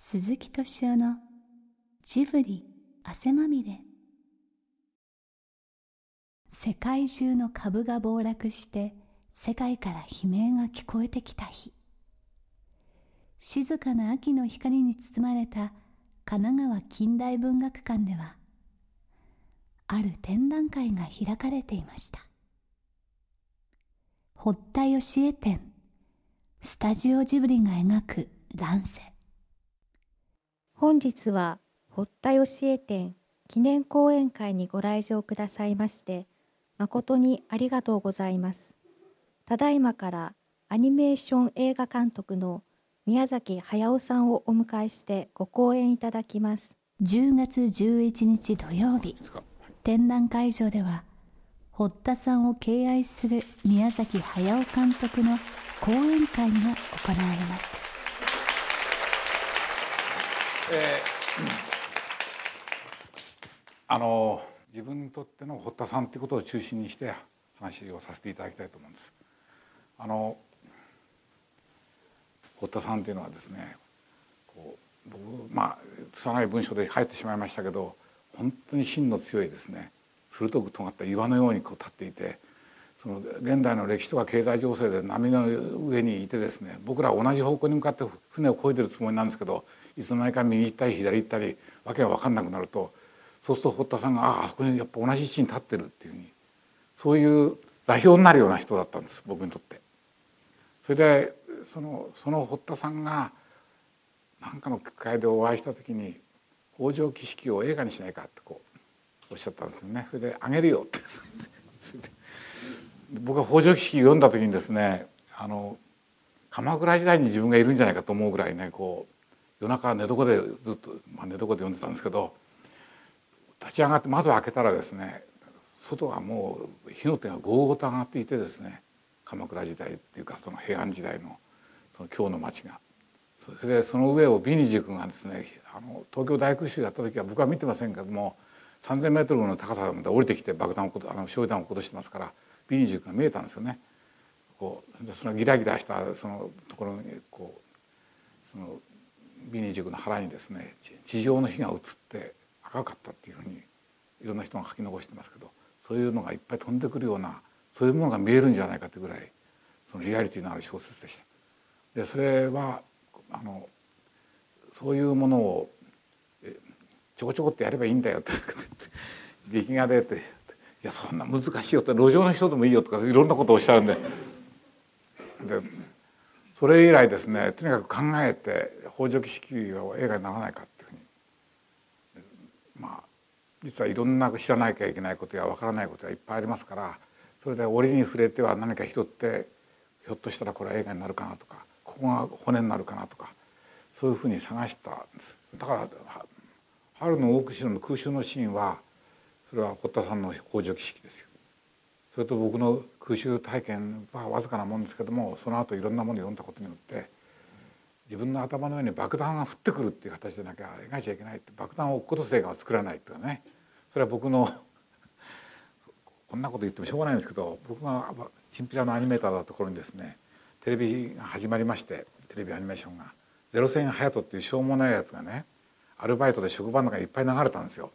鈴木敏夫のジブリ汗まみれ。世界中の株が暴落して世界から悲鳴が聞こえてきた日。静かな秋の光に包まれた神奈川近代文学館ではある展覧会が開かれていました。堀田芳恵展スタジオジブリが描く乱世。本日は堀田芳恵展記念講演会にご来場くださいまして誠にありがとうございます。ただいまからアニメーション映画監督の宮崎駿さんをお迎えしてご講演いただきます。10月11日土曜日展覧会場では堀田さんを敬愛する宮崎駿監督の講演会が行われました。えー、あの自分にとっての堀田さんということを中心にして話をさせていただきたいと思うんです。あの堀田さんというのはですねこう僕まあ拙い文章で書いてしまいましたけど本当に芯の強いですね鋭く尖った岩のようにこう立っていてその現代の歴史とか経済情勢で波の上にいてですね僕ら同じ方向に向かって船を漕いでるつもりなんですけどいつの間にか右行ったり左行ったりわけが分かんなくなるとそうすると堀田さんがああそこにやっぱ同じ位置に立ってるっていうふうにそういう座標になるような人だったんです僕にとって。それでそのその堀田さんが何かの機会でお会いした時に「北条儀式を映画にしないか」ってこうおっしゃったんですよね。それで「あげるよ」って僕は北条儀式を読んだ時にですねあの鎌倉時代に自分がいるんじゃないかと思うぐらいねこう夜中寝床でずっと、まあ、寝床で読んでたんですけど立ち上がって窓を開けたらですね外はもう火の手がゴーゴーと上がっていてですね鎌倉時代っていうかその平安時代のその京の町が。それでその上をビニジ君がですねあの東京大空襲やった時は僕は見てませんけども3,000メートルの高さまで降りてきて爆弾をあの焼夷弾を落としてますからビニジ君が見えたんですよね。こうそのギラギラしたそのところにこうそのビニ塾の腹にですね地上の火が移って赤かったっていうふうにいろんな人が書き残してますけどそういうのがいっぱい飛んでくるようなそういうものが見えるんじゃないかというぐらいそのリアリティのある小説でした。でそれはあのそういうものをちょこちょこってやればいいんだよって 劇画でって「いやそんな難しいよ」って路上の人でもいいよとかいろんなことをおっしゃるんで。でそれ以来ですねとにかく考えて北条儀式を映画にならないかっていうふうに。まあ実はいろんな知らなきゃいけないことやわからないことがいっぱいありますからそれで折に触れては何か拾ってひょっとしたらこれは映画になるかなとかここが骨になるかなとかそういうふうに探したんです。だから春の大釧路の空襲のシーンはそれは堀田さんの北条儀式ですよそれと僕の空襲体験はわずかなもんですけどもその後いろんなものを読んだことによって自分の頭の上に爆弾が降ってくるっていう形でなきゃ描いちゃいけないって爆弾を落っことす映画を作らないっていうねそれは僕のこんなこと言ってもしょうがないんですけど僕がチンピラのアニメーターだった頃にですねテレビが始まりましてテレビアニメーションが「ゼロ戦ハヤト」っていうしょうもないやつがねアルバイトで職場の中にいっぱい流れたんですよ。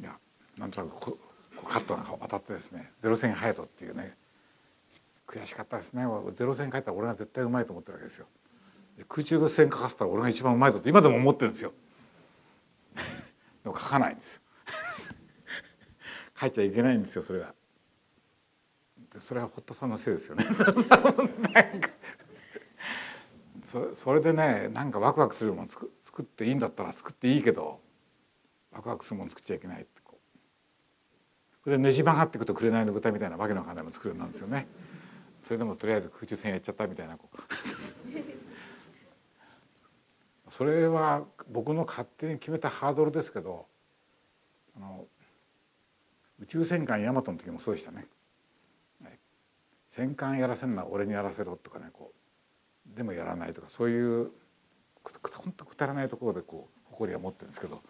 いやなんとなくここカットが渡ってですね「ゼロ戦ハヤト」っていうね悔しかったですね。ゼロ戦書いたら俺が絶対うまいと思ってるわけですよ。空中戦書かせたら俺が一番うまいぞって今でも思ってるんですよ。でも書かないんですよ。書いちゃいけないんですよそれは。それは堀田さんのせいですよね。そそれでねなんかワクワクするもの作作っていいんだったら作っていいけどワクワクするもの作っちゃいけないってこう。それでねじ曲がっていくと紅の豚みたいなわけのわかんないもの作るようになるんですよね。それでもとりあえず空中戦やっちゃったみたいなこう。それは僕の勝手に決めたハードルですけどあの宇宙戦艦ヤマトの時もそうでしたね。戦艦やらせんな俺にやらせろとかねこう。でもやらないとかそういう本当くだらないところでこう誇りは持ってるんですけど。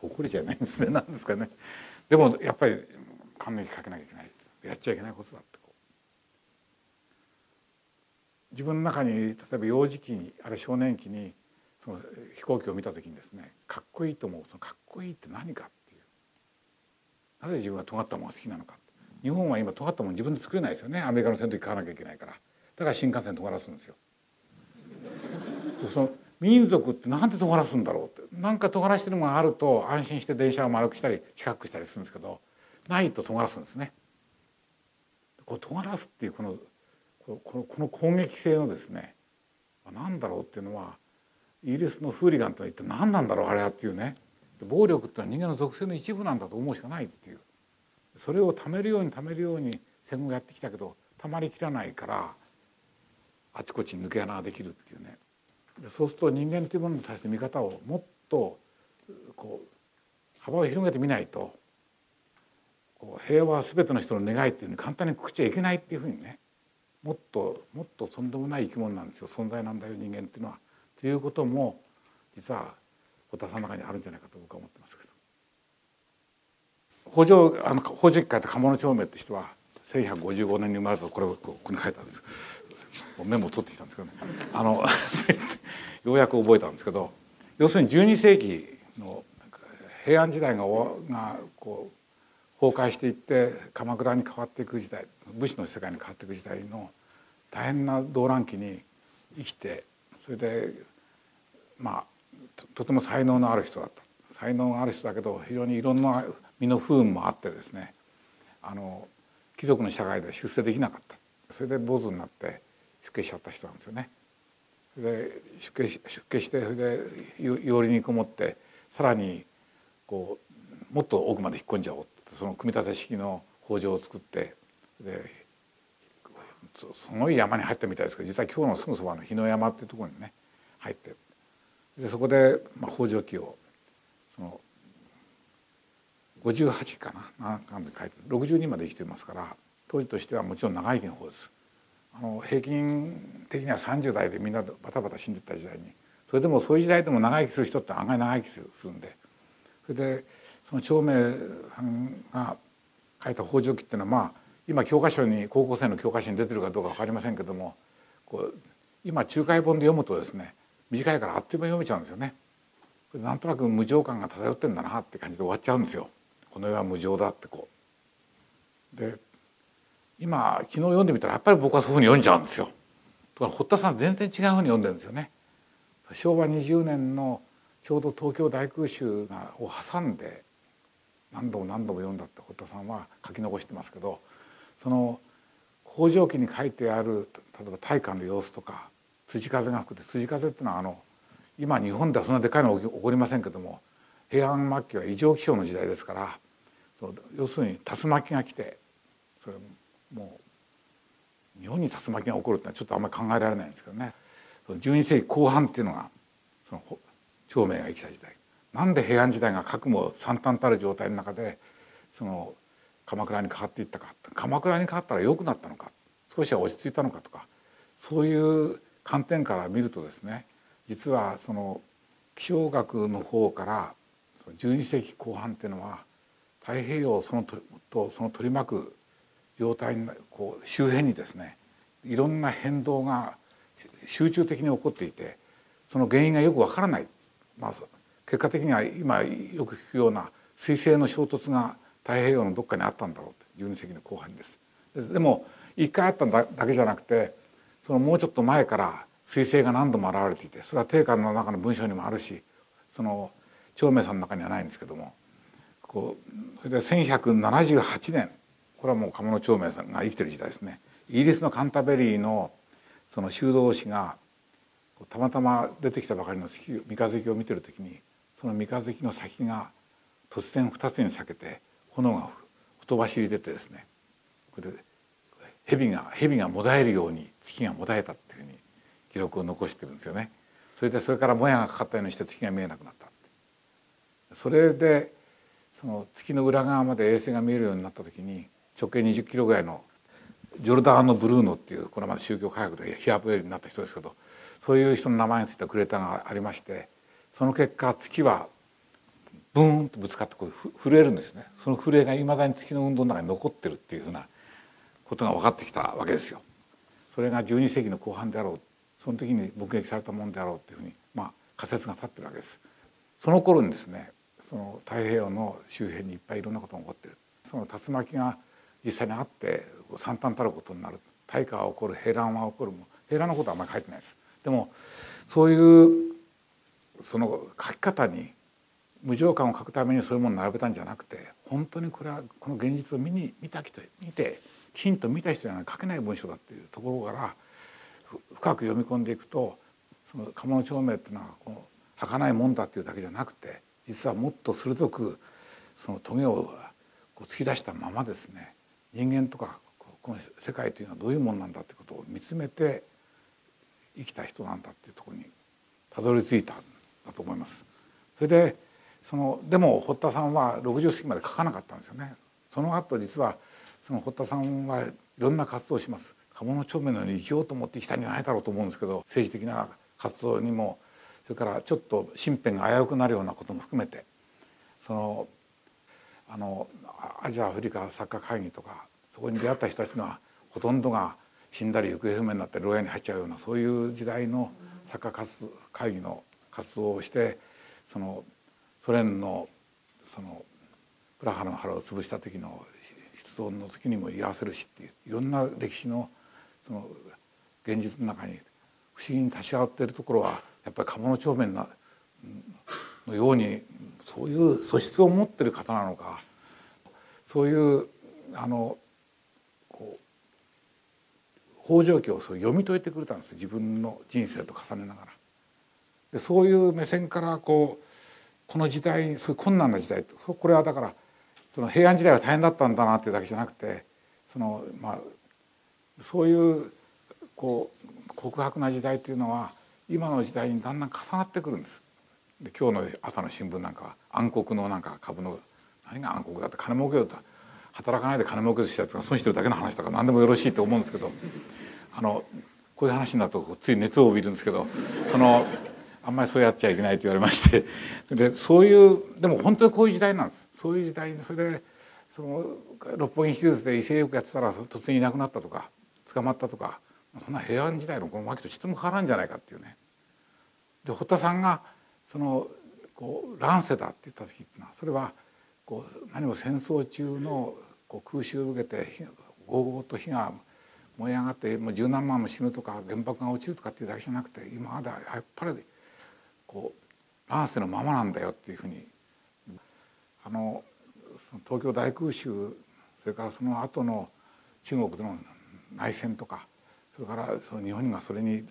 誇りじゃないんですね。なんですかね。でもやっぱり感銘かけなきゃいけない。やっちゃいけないことだって。自分の中に例えば幼児期にあるいは少年期にその飛行機を見た時にですねかっこいいと思う。そのかっこいいって何かっていう。なぜ自分は尖ったものが好きなのか。日本は今尖ったもの自分で作れないですよね。アメリカの戦闘機買わなきゃいけないから。だから新幹線尖らすんですよ。その民族ってなんで尖らすんだろうって。なんか尖らしてるものがあると安心して電車を丸くしたり四角くしたりするんですけどないと尖らすんですね。こう尖らすっていうこのこのこの攻撃性のですね何だろうっていうのはイギリスのフーリガンとは一体何なんだろうあれはっていうね。暴力ってのは人間の属性の一部なんだと思うしかないっていう。それをためるようにためるように戦後やってきたけどたまりきらないからあちこちに抜け穴ができるっていうね。そうすると人間というものに対して見方をもっとこう幅を広げてみないと平和は全ての人の願いっていうふうに簡単にくくっちゃいけないっていうふうにねもっともっととんでもない生き物なんですよ存在なんだよ人間っていうのは。ということも実は堀田さんの中にあるんじゃないかと僕は思ってますけど。北条あの北条記書いた鴨長明って人は1155年に生まれたとこれをここに書いたんですメモを取ってきたんですけど、ね、あの ようやく覚えたんですけど要するに12世紀の平安時代ががこう崩壊していって鎌倉に変わっていく時代武士の世界に変わっていく時代の大変な動乱期に生きてそれでまあとても才能のある人だった。才能がある人だけど非常にいろんな身の不運もあってですねあの貴族の社会で出世できなかった。それで坊主になって出家しちゃった人なんですよね。それで出家し出家してそれで養りにこもってさらにこうもっと奥まで引っ込んじゃおうってその組み立て式の北条を作ってですごい山に入ったみたいですけど実は今日のすぐそばの日野山っていうところにね入ってでそこで、まあ、北条記をその58かな何で書いて62まで生きていますから当時としてはもちろん長生きの方です。あの平均的には30代でみんなバタバタ死んでった時代にそれでもそういう時代でも長生きする人って案外長生きするんでそれでその長明さんが書いた「北条記」っていうのはまあ今教科書に高校生の教科書に出てるかどうか分かりませんけどもこう今仲介本で読むとですね短いからあっという間に読めちゃうんですよね。なんとなく無常感が漂ってんだなって感じで終わっちゃうんですよ。この世は無常だってこう。で今昨日読んでみたらやっぱり僕はそういうふうに読んじゃうんですよ。とか堀田さん全然違うふうに読んでるんですよね。昭和20年のちょうど東京大空襲がを挟んで何度も何度も読んだって堀田さんは書き残してますけどその北条記に書いてある例えば大火の様子とか辻風が吹くて辻風っていうのはあの今日本ではそんなでかいの起こりませんけども平安末期は異常気象の時代ですから要するに竜巻が来てそれもう日本に竜巻が起こるってのはちょっとあんまり考えられないんですけどね。12世紀後半っていうのがその長明が生きた時代。なんで平安時代が核も惨憺たる状態の中でその鎌倉に変わっていったか。鎌倉に変わったら良くなったのか。少しは落ち着いたのかとか。そういう観点から見るとですね実はその気象学の方から12世紀後半っていうのは太平洋そのとその取り巻く状態にこう周辺にですねいろんな変動が集中的に起こっていてその原因がよくわからない、まあ、結果的には今よく聞くような彗星の衝突が太平洋のどっかにあったんだろうって12世紀の後半です。でも一回あっただけじゃなくてそのもうちょっと前から彗星が何度も現れていてそれは定家の中の文章にもあるしその長明さんの中にはないんですけどもこうそれで1178年これはもう鴨の長明さんが生きてる時代ですねイギリスのカンタベリーのその修道士がたまたま出てきたばかりの三日月を見てる時にその三日月の先が突然二つに裂けて炎がほとばしり出てですねこれで蛇が蛇がもだえるように月がもだえたっていうふうに記録を残してるんですよね。それでそれからもやがかかったようにして月が見えなくなったそれでその月の裏側まで衛星が見えるようになった時に直径20キロぐらいのジョルダーノ・ブルーノっていうこれまで宗教科学でヒアプエルになった人ですけどそういう人の名前についたクレーターがありましてその結果月はブーンとぶつかってこう震えるんですねその震えがいまだに月の運動の中に残ってるっていうふうなことが分かってきたわけですよ。それが12世紀の後半であろうその時に目撃されたものであろうというふうにまあ仮説が立ってるわけです。その頃にですねその太平洋の周辺にいっぱいいろんなことが起こってるその竜巻が実際にあって惨憺たることになる。大火は起こる平乱は起こるも平乱のことはあんまり書いてないです。でもそういうその書き方に無常感を書くためにそういうものを並べたんじゃなくて本当にこれはこの現実を見に見た人見てきちんと見た人じゃない書けない文章だっていうところから深く読み込んでいくとその鴨の長命っていうのはこの儚いもんだっていうだけじゃなくて実はもっと鋭くその棘をこう突き出したままですね。人間とかこの世界というのはどういうものなんだってことを見つめて生きた人なんだっていうところにたどり着いたんだと思います。それでそのでも堀田さんは60過ぎまで書かなかったんですよね。その後実はその堀田さんはいろんな活動をします。鴨の長命のように生きようと思ってきたんじゃないだろうと思うんですけど政治的な活動にもそれからちょっと身辺が危うくなるようなことも含めてそのあのアジア・アフリカサッカー会議とかそこに出会った人たちのはほとんどが死んだり行方不明になって牢屋に入っちゃうようなそういう時代のサッカー活会議の活動をしてそのソ連のそのプラハの腹を潰した時の出動の時にも居合わせるしっていういろんな歴史のその現実の中に不思議に立ち上がっているところはやっぱり鴨の長面のようにそういう素質を持ってる方なのかそういうあのこう北条記をそう読み解いてくれたんです自分の人生と重ねながら。でそういう目線からこうこの時代そういう困難な時代これはだからその平安時代は大変だったんだなっていうだけじゃなくてそのまあそういうこう告白な時代というのは今の時代にだんだん重なってくるんです。で今日の朝の新聞なんかは暗黒のなんか株の何が暗黒だって金儲けようと。働かないで金儲けしたやつが損してるだけの話とか何でもよろしいと思うんですけど。あのこういう話になるとつい熱を帯びるんですけどそのあんまりそうやっちゃいけないと言われまして。でそういうでも本当にこういう時代なんです。そういう時代にそれでその六本木手術で威勢よくやってたら突然いなくなったとか捕まったとかそんな平安時代のこの牧とちっとも変わらんじゃないかっていうね。で堀田さんがそのこう乱世だって言った時っていうのはそれはこう何も戦争中のこう空襲を受けてごうごうと火が燃え上がってもう十何万も死ぬとか原爆が落ちるとかっていうだけじゃなくて今までやっぱりこう乱世のままなんだよっていうふうに。あの東京大空襲それからその後の中国での内戦とかそれからその日本がそれに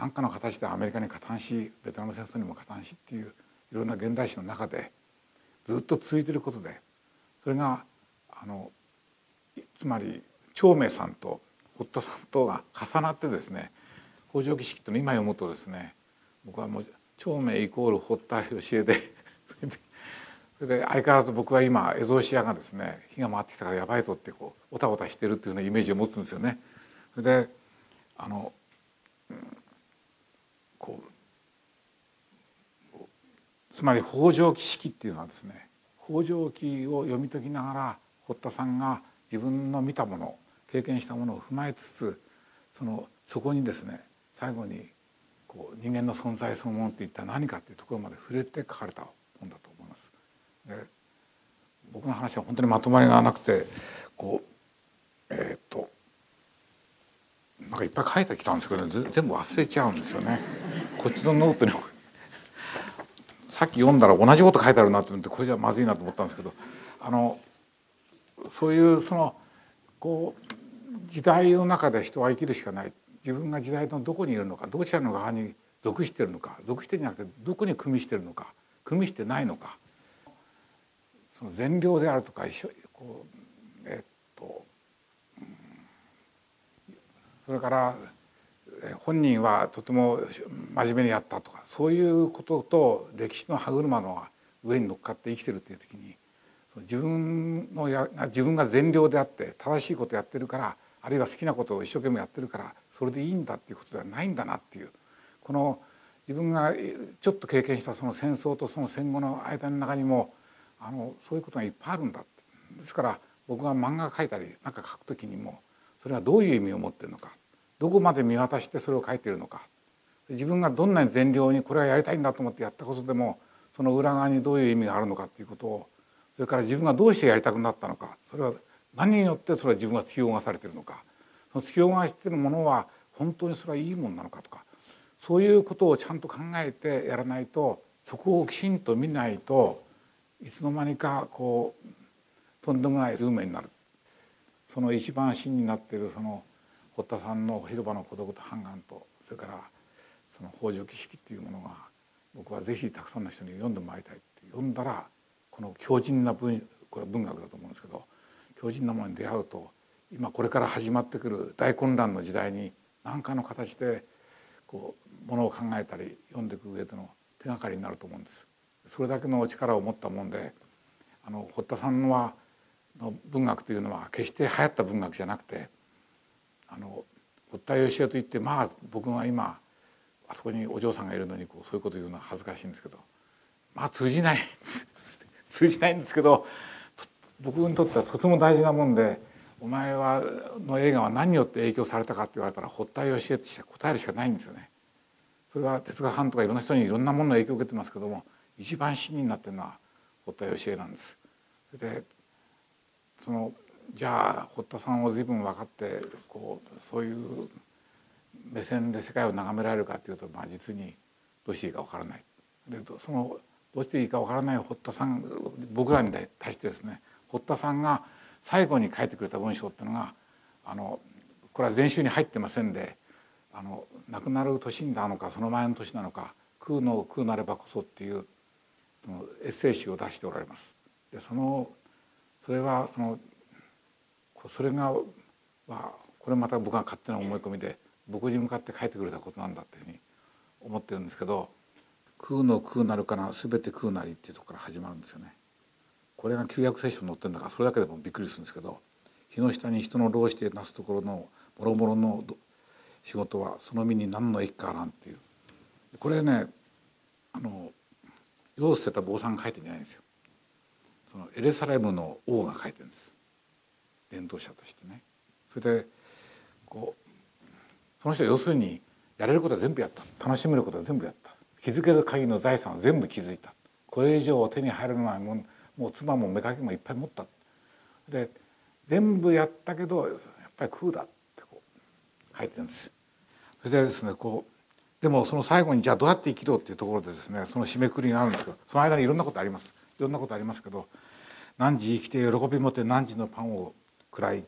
何かの形でアメリカに加担しベトナム戦争にも加担しっていういろんな現代史の中でずっと続いてることでそれがあのつまり長明さんと堀田さんとが重なってですね北条儀式と今読むとですね僕はもう長明イコール堀田義恵で それで相変わらず僕は今蝦夷屋がですね火が回ってきたからやばいぞってこうおたおたしてるっていうようなイメージを持つんですよね。であの、こうつまり北条記式っていうのはですね北条記を読み解きながら堀田さんが自分の見たもの経験したものを踏まえつつそのそこにですね最後にこう人間の存在そのものって一体何かっていうところまで触れて書かれた本だと思います。で僕の話は本当にまとまりがなくてこうえっ、となんかいっぱい書いてきたんですけど、全部忘れちゃうんですよね。こっちのノートに さっき読んだら同じこと書いてあるなと思ってこれじゃまずいなと思ったんですけどあのそういうそのこう時代の中で人は生きるしかない。自分が時代のどこにいるのかどちらの側に属してるのか属してるんじゃなくてどこに組みしてるのか組みしてないのか。その善良であるとか一緒こうえっと、うん、それから本人はとても真面目にやったとかそういうことと歴史の歯車の上に乗っかって生きてるっていう時に自分のや自分が善良であって正しいことやってるからあるいは好きなことを一生懸命やってるからそれでいいんだっていうことではないんだなっていうこの自分がちょっと経験したその戦争とその戦後の間の中にもあのそういうことがいっぱいあるんだですから僕が漫画描いたり何か描く時にもそれはどういう意味を持ってるのか。どこまで見渡してそれを描いてるのか。自分がどんなに善良にこれはやりたいんだと思ってやったことでもその裏側にどういう意味があるのかっていうことをそれから自分がどうしてやりたくなったのか。それは何によってそれは自分が突き動かされているのか。その突き動かしているものは本当にそれはいいものなのかとか。そういうことをちゃんと考えてやらないとそこをきちんと見ないといつの間にかこうとんでもない運命になる。その一番真になっているその堀田さんの「広場の孤独と半眼」とそれからその「北条儀式」っていうものが僕はぜひたくさんの人に読んでもらいたいって読んだらこの強靭な文これは文学だと思うんですけど強靭なものに出会うと今これから始まってくる大混乱の時代に何かの形でこうものを考えたり読んでいく上での手がかりになると思うんです。それだけの力を持ったもんであの堀田さんはの文学というのは決して流行った文学じゃなくてあの堀田芳恵といってまあ僕が今あそこにお嬢さんがいるのにこうそういうこと言うのは恥ずかしいんですけどまあ通じない 通じないんですけど僕にとってはとても大事なもんでお前はの映画は何によって影響されたかって言われたら堀田芳恵として答えるしかないんですよね。それは哲学班とかいろんな人にいろんなものの影響を受けてますけども一番真になってるのは堀田芳恵なんです。でそのじゃあ堀田さんを随分分かってこうそういう目線で世界を眺められるかっていうと、まあ、実にどうしていいか分からない。でそのどうしていいか分からない堀田さん僕らに対してですね堀田さんが最後に書いてくれた文章っていうのがあのこれは全集に入ってませんであの亡くなる年なのかその前の年なのか「空の空なればこそ」っていうそのエッセイ集を出しておられます。でそのそれはそのそれがはこれまた僕が勝手な思い込みで僕に向かって書いてくれたことなんだっていうふうに思ってるんですけど「空の空なるかな全て空なり」っていうとこから始まるんですよね。これが旧約聖書に載ってるんだからそれだけでもびっくりするんですけど日の下に人の労してなすところのもろもろの仕事はその身に何の益かなんていうこれねあの世を捨てた坊さんが書いてんじゃないんですよ。そのエレサレムの王が書いてるんです伝道者としてね。それでこうその人要するにやれることは全部やった。楽しめることは全部やった。気づける限りの財産は全部気づいた。これ以上手に入るのはもうもう妻も妾もいっぱい持った。で全部やったけどやっぱり空だってこう書いてる。んですそれでですねこうでもその最後にじゃあどうやって生きろっていうところでですねその締めくくりがあるんですけどその間にいろんなことあります。いろんなことありますけど何時生きて喜びもて何時のパンを食らい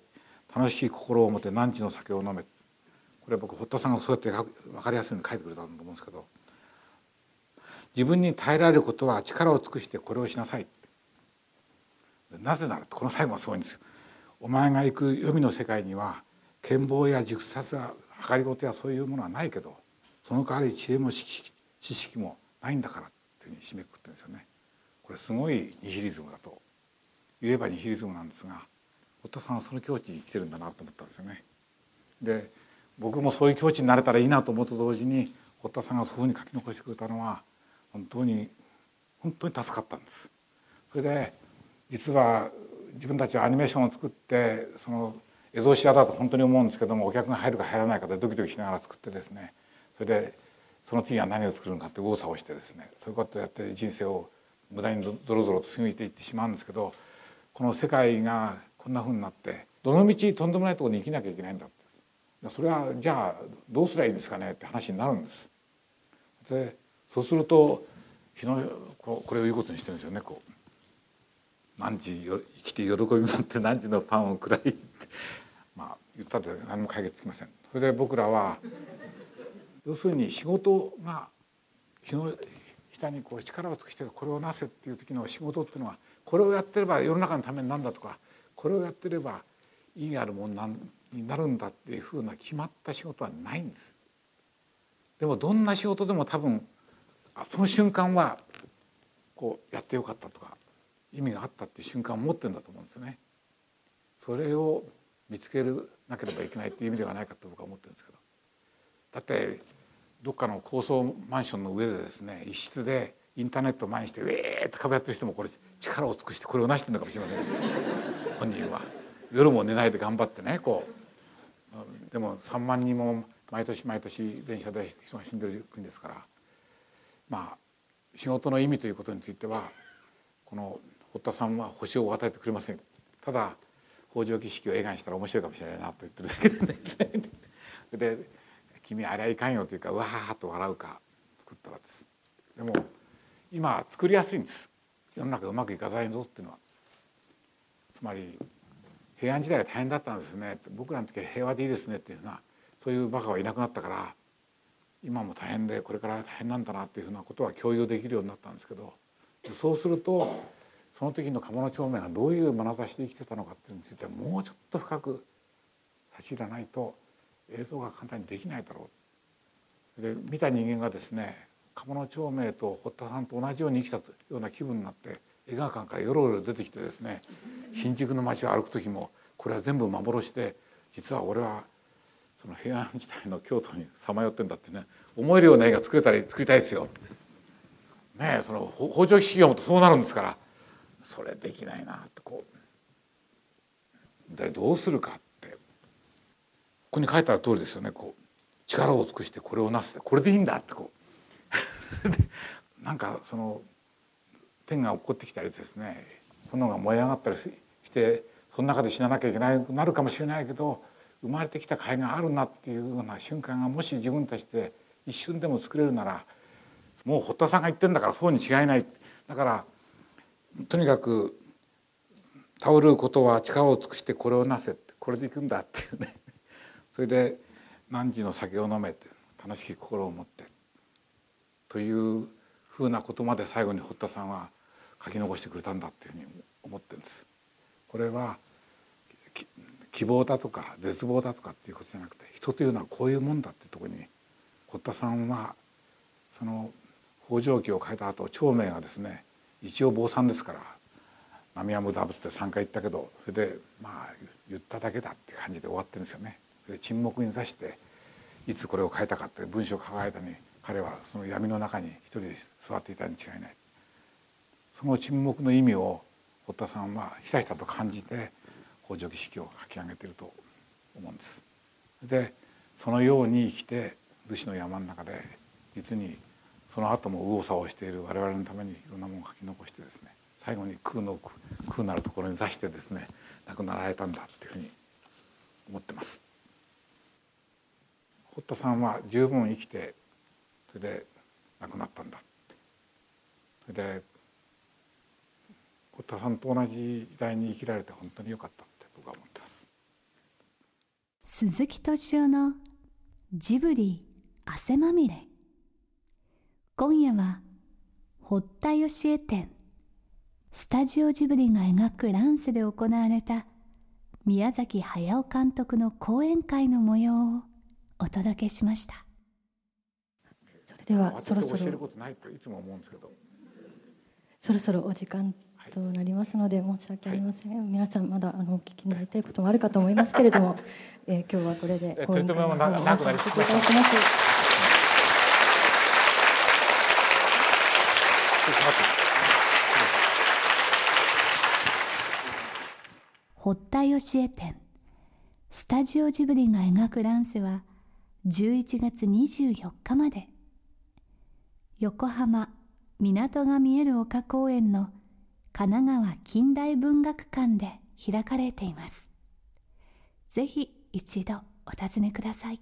楽しい心を持て何時の酒を飲めこれ僕堀田さんがそうやって分かりやすいように書いてくれたと思うんですけど自分に耐えられることは力を尽くしてこれをしなさいなぜならこの最後はすごいんですよ。お前が行く黄泉の世界には剣謀や熟殺や計りごとやそういうものはないけどその代わり知恵も知識もないんだからっていうふうに締めくくってるんですよね。これすごいニヒリズムだと言えばニヒリズムなんですが堀田さんはその境地に来てるんだなと思ったんですよね。で僕もそういう境地になれたらいいなと思うと同時に堀田さんがそういうふうに書き残してくれたのは本当に本当に助かったんです。それで実は自分たちはアニメーションを作ってその映像シアだと本当に思うんですけどもお客が入るか入らないかでドキドキしながら作ってですねそれでその次は何を作るのかって右往左往してですねそういうことをやって人生を無駄にぞろぞろと過ぎていってしまうんですけどこの世界がこんなふうになってどのみちとんでもないところに生きなきゃいけないんだそれはじゃあどうすりゃいいんですかねって話になるんです。でそうすると日のこれを言うことにしてるんですよねこう何時よ生きて喜び持って何時のパンを食らいってまあ言ったって何も解決できません。それで僕らは要するに仕事が日の下にこう力を尽くしてこれをなせっていう時の仕事っていうのはこれをやってれば世の中のためになんだとかこれをやってれば意義あるものになるんだっていうふうな決まった仕事はないんです。でもどんな仕事でも多分その瞬間はこうやってよかったとか意味があったっていう瞬間を持ってるんだと思うんですよね。それを見つけるなければいけないっていう意味ではないかと僕は思ってるんですけどだってどっかの高層マンションの上でですね一室でインターネットを前にしてウェーって壁やってる人もこれ力を尽くしてこれを成してるのかもしれません本人は夜も寝ないで頑張ってねこう。でも3万人も毎年毎年電車で人が死んでる国ですから。まあ仕事の意味ということについてはこの堀田さんは星を与えてくれません。ただ北条儀式を映画にしたら面白いかもしれないなと言ってるだけでねで「君あれはいかんよ」というか「うわーっと笑うか作ったらです。でも今作りやすいんです。世の中うまくいかないぞっていうのは。つまり平安時代が大変だったんですね。僕らの時は平和でいいですねっていうふうなそういうバカはいなくなったから今も大変でこれから大変なんだなっていうふうなことは共有できるようになったんですけどそうするとその時の鴨の長明がどういう眼差しで生きてたのかっていうのについてはもうちょっと深く差し入らないと映像が簡単にできないだろう。で見た人間がですね鴨の長明と堀田さんと同じように生きたような気分になって映画館からよろよろ出てきてですね新宿の街を歩く時もこれは全部幻で実は俺はその平安時代の京都にさまよってんだってね思えるような映画作れたり作りたいですよ。ねえその北条企業もそうなるんですからそれできないなってこう。でどうするかってここに書いてある通りですよねこう。力を尽くしてこれをなすこれでいいんだってこう。なんかその天が落っこってきたりですね炎が燃え上がったりしてその中で死ななきゃいけないなるかもしれないけど生まれてきた甲斐があるなっていうような瞬間がもし自分たちで一瞬でも作れるならもう堀田さんが言ってんだからそうに違いない。だからとにかく倒ることは力を尽くしてこれをなせってこれでいくんだっていうね。それで何時の酒を飲めて楽しき心を持ってというふうなことまで最後に堀田さんは書き残してくれたんだっていうふうに思ってるんです。これは希望だとか絶望だとかっていうことじゃなくて人というのはこういうもんだっていうとこに堀田さんはその北条記を書いた後長明がですね一応坊さんですから「波は無駄ぶって3回言ったけどそれでまあ言っただけだって感じで終わってるんですよね。で沈黙に座していつこれを書いたかって文章を書く間に彼はその闇の中に一人で座っていたに違いないその沈黙の意味を堀田さんはひたひたと感じて北条儀式を書き上げていると思うんです。でそのように生きて武士の山の中で実にその後も右往左往している我々のためにいろんなものを書き残してですね最後に空の空なるところに座してですね亡くなられたんだっていうふうに思ってます。堀田さんは十分生きてそれで亡くなったんだそれで堀田さんと同じ時代に生きられて本当によかったって僕は思ってます。鈴木敏夫のジブリ汗まみれ。今夜は堀田芳恵展スタジオジブリが描く乱世で行われた宮崎駿監督の講演会の模様をお届けしました。それではそろそろ。そろそろお時間となりますので申し訳ありません、はい、皆さんまだあのお聞きになりたいこともあるかと思いますけれども、えー、今日はこれで講演会の方を終わらせていただきます。堀田芳恵展スタジオジブリが描く乱世は11月24日まで。横浜港が見える丘公園の神奈川近代文学館で開かれています。ぜひ一度お尋ねください。